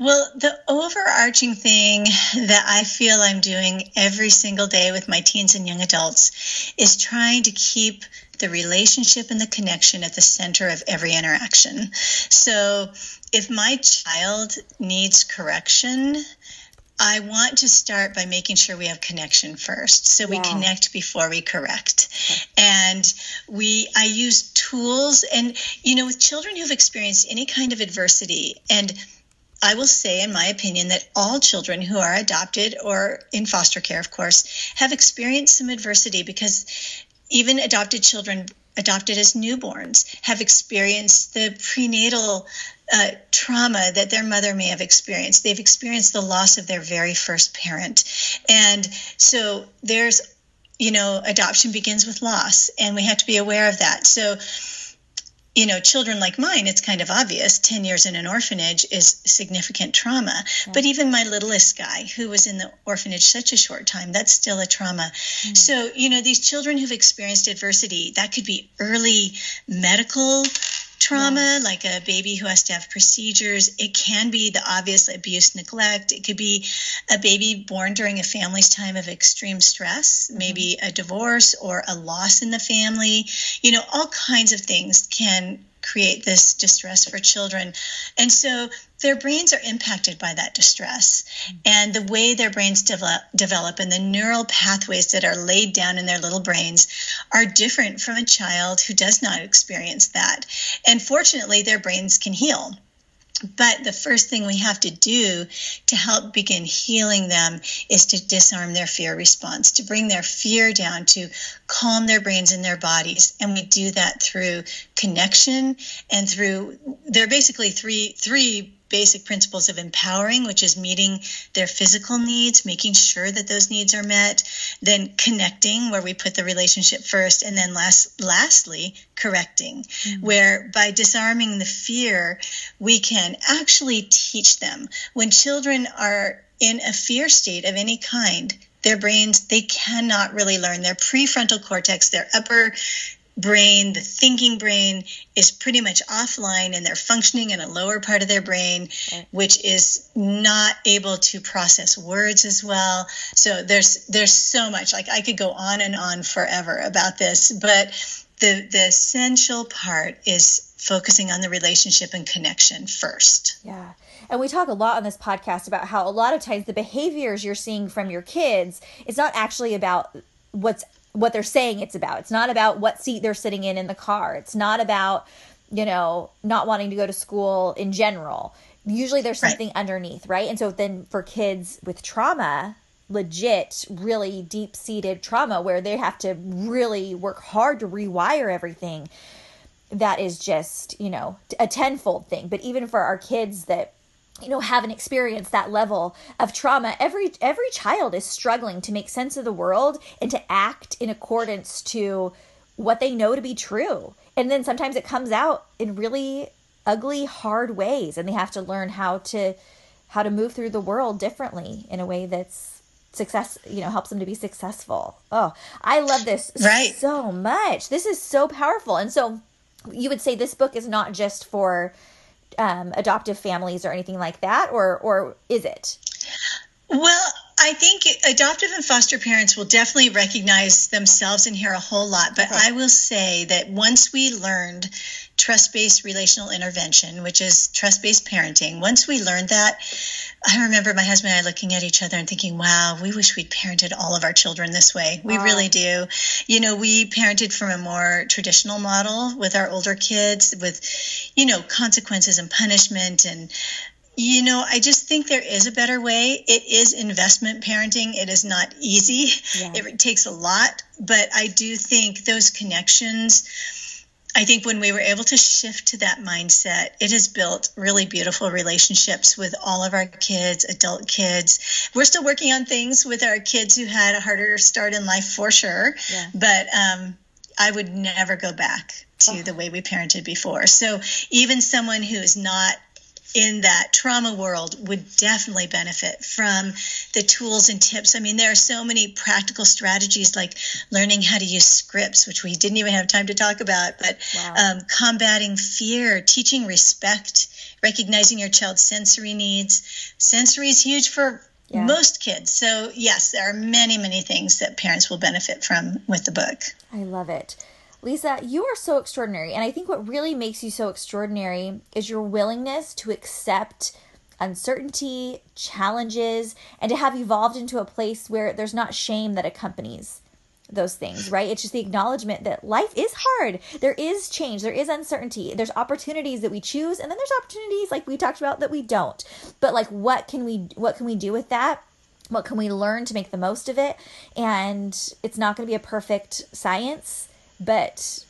Speaker 2: Well, the overarching thing that I feel I'm doing every single day with my teens and young adults is trying to keep the relationship and the connection at the center of every interaction. So if my child needs correction, I want to start by making sure we have connection first. So we yeah. connect before we correct. Okay. And we I use tools and you know with children who've experienced any kind of adversity and I will say, in my opinion, that all children who are adopted or in foster care, of course, have experienced some adversity because even adopted children adopted as newborns have experienced the prenatal uh, trauma that their mother may have experienced. They've experienced the loss of their very first parent. And so there's, you know, adoption begins with loss, and we have to be aware of that. So, you know, children like mine, it's kind of obvious 10 years in an orphanage is significant trauma. But even my littlest guy, who was in the orphanage such a short time, that's still a trauma. Mm. So, you know, these children who've experienced adversity, that could be early medical trauma, yeah. like a baby who has to have procedures. It can be the obvious abuse, neglect. It could be a baby born during a family's time of extreme stress, mm-hmm. maybe a divorce or a loss in the family. You know, all kinds of things can create this distress for children. And so their brains are impacted by that distress. And the way their brains develop, develop and the neural pathways that are laid down in their little brains are different from a child who does not experience that. And fortunately, their brains can heal. But the first thing we have to do to help begin healing them is to disarm their fear response, to bring their fear down, to calm their brains and their bodies. And we do that through connection and through, there are basically three, three basic principles of empowering, which is meeting their physical needs, making sure that those needs are met, then connecting, where we put the relationship first, and then last, lastly, correcting, mm-hmm. where by disarming the fear, we can actually teach them. When children are in a fear state of any kind, their brains they cannot really learn their prefrontal cortex their upper brain, the thinking brain, is pretty much offline and they're functioning in a lower part of their brain, which is not able to process words as well. So there's there's so much. Like I could go on and on forever about this, but the the essential part is focusing on the relationship and connection first.
Speaker 1: Yeah. And we talk a lot on this podcast about how a lot of times the behaviors you're seeing from your kids is not actually about what's what they're saying it's about. It's not about what seat they're sitting in in the car. It's not about, you know, not wanting to go to school in general. Usually there's something right. underneath, right? And so then for kids with trauma, legit, really deep seated trauma where they have to really work hard to rewire everything, that is just, you know, a tenfold thing. But even for our kids that you know haven't experienced that level of trauma every every child is struggling to make sense of the world and to act in accordance to what they know to be true. And then sometimes it comes out in really ugly hard ways and they have to learn how to how to move through the world differently in a way that's success you know helps them to be successful. Oh i love this right. so much. This is so powerful. And so you would say this book is not just for um, adoptive families or anything like that, or or is it?
Speaker 2: Well, I think adoptive and foster parents will definitely recognize themselves in here a whole lot. But okay. I will say that once we learned trust based relational intervention, which is trust based parenting, once we learned that, I remember my husband and I looking at each other and thinking, wow, we wish we'd parented all of our children this way. We wow. really do. You know, we parented from a more traditional model with our older kids with, you know, consequences and punishment and you know, I just think there is a better way. It is investment parenting. It is not easy. Yeah. It takes a lot, but I do think those connections I think when we were able to shift to that mindset, it has built really beautiful relationships with all of our kids, adult kids. We're still working on things with our kids who had a harder start in life for sure. Yeah. But um, I would never go back to oh. the way we parented before. So even someone who is not in that trauma world would definitely benefit from the tools and tips. I mean, there are so many practical strategies like learning how to use scripts, which we didn't even have time to talk about, but wow. um, combating fear, teaching respect, recognizing your child's sensory needs. Sensory is huge for yeah. most kids. So, yes, there are many, many things that parents will benefit from with the book.
Speaker 1: I love it. Lisa, you are so extraordinary. And I think what really makes you so extraordinary is your willingness to accept uncertainty, challenges, and to have evolved into a place where there's not shame that accompanies those things, right? It's just the acknowledgement that life is hard. There is change, there is uncertainty. There's opportunities that we choose and then there's opportunities like we talked about that we don't. But like what can we what can we do with that? What can we learn to make the most of it? And it's not going to be a perfect science but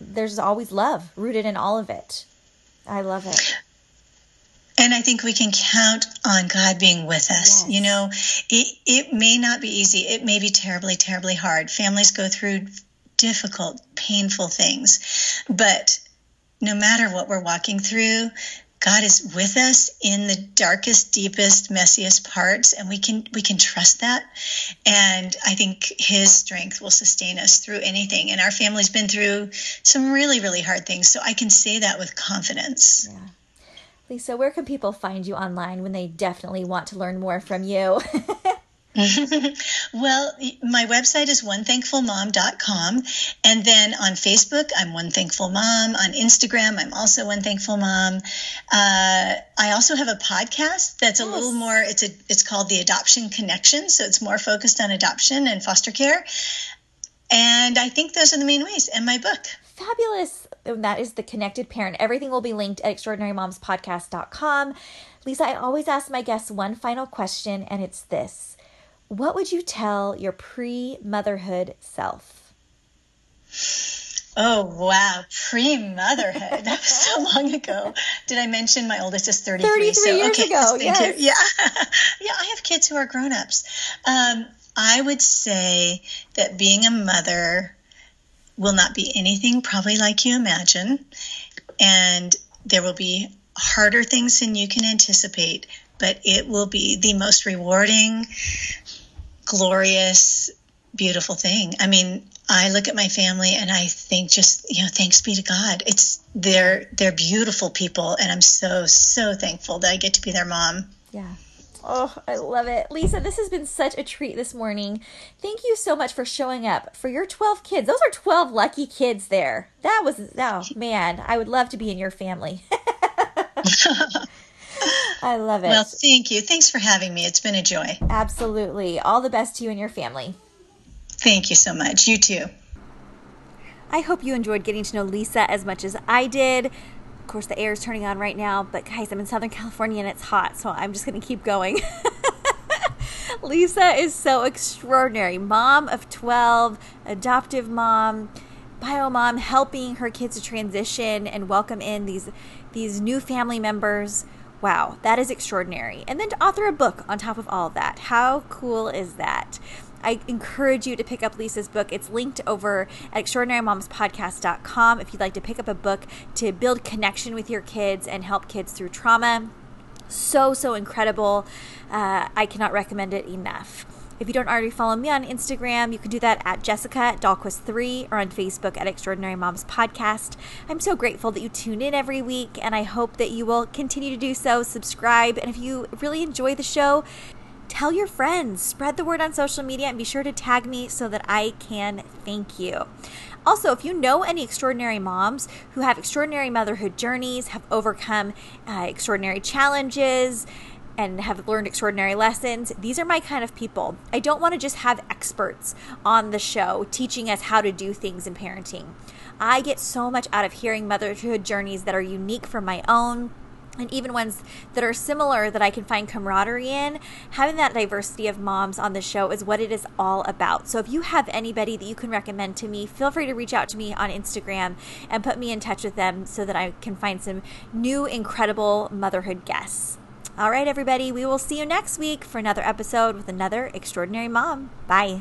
Speaker 1: there's always love rooted in all of it. I love it.
Speaker 2: And I think we can count on God being with us. Yes. You know, it, it may not be easy. It may be terribly, terribly hard. Families go through difficult, painful things. But no matter what we're walking through, God is with us in the darkest, deepest, messiest parts, and we can we can trust that. And I think His strength will sustain us through anything. And our family's been through some really, really hard things, so I can say that with confidence. Yeah.
Speaker 1: Lisa, where can people find you online when they definitely want to learn more from you?
Speaker 2: well, my website is onethankfulmom.com. And then on Facebook, I'm One Thankful Mom. On Instagram, I'm also One Thankful Mom. Uh, I also have a podcast that's a little more, it's, a, it's called The Adoption Connection. So it's more focused on adoption and foster care. And I think those are the main ways, and my book.
Speaker 1: Fabulous. That is The Connected Parent. Everything will be linked at extraordinarymomspodcast.com. Lisa, I always ask my guests one final question, and it's this what would you tell your pre motherhood self?
Speaker 2: Oh, wow. Pre motherhood. that was so long ago. Did I mention my oldest is 33?
Speaker 1: 33 so, years okay, ago. Yes.
Speaker 2: Yeah. yeah, I have kids who are grown ups. Um, I would say that being a mother will not be anything probably like you imagine. And there will be harder things than you can anticipate, but it will be the most rewarding, glorious, beautiful thing. I mean, I look at my family and I think just, you know, thanks be to God. It's they're they're beautiful people and I'm so so thankful that I get to be their mom.
Speaker 1: Yeah. Oh, I love it. Lisa, this has been such a treat this morning. Thank you so much for showing up for your 12 kids. Those are 12 lucky kids there. That was, oh man, I would love to be in your family. I love it.
Speaker 2: Well, thank you. Thanks for having me. It's been a joy.
Speaker 1: Absolutely. All the best to you and your family.
Speaker 2: Thank you so much. You too.
Speaker 1: I hope you enjoyed getting to know Lisa as much as I did. Of course, the air is turning on right now, but guys, I'm in Southern California and it's hot, so I'm just going to keep going. Lisa is so extraordinary. Mom of 12, adoptive mom, bio mom, helping her kids to transition and welcome in these these new family members Wow, that is extraordinary. And then to author a book on top of all of that. How cool is that? I encourage you to pick up Lisa's book. It's linked over at extraordinarymomspodcast.com if you'd like to pick up a book to build connection with your kids and help kids through trauma. So, so incredible. Uh, I cannot recommend it enough. If you don't already follow me on Instagram, you can do that at Jessica Dahlquist3 or on Facebook at Extraordinary Moms Podcast. I'm so grateful that you tune in every week, and I hope that you will continue to do so. Subscribe, and if you really enjoy the show, tell your friends, spread the word on social media, and be sure to tag me so that I can thank you. Also, if you know any extraordinary moms who have extraordinary motherhood journeys, have overcome uh, extraordinary challenges, and have learned extraordinary lessons. These are my kind of people. I don't want to just have experts on the show teaching us how to do things in parenting. I get so much out of hearing motherhood journeys that are unique from my own and even ones that are similar that I can find camaraderie in, having that diversity of moms on the show is what it is all about. So if you have anybody that you can recommend to me, feel free to reach out to me on Instagram and put me in touch with them so that I can find some new incredible motherhood guests. All right, everybody, we will see you next week for another episode with another extraordinary mom. Bye.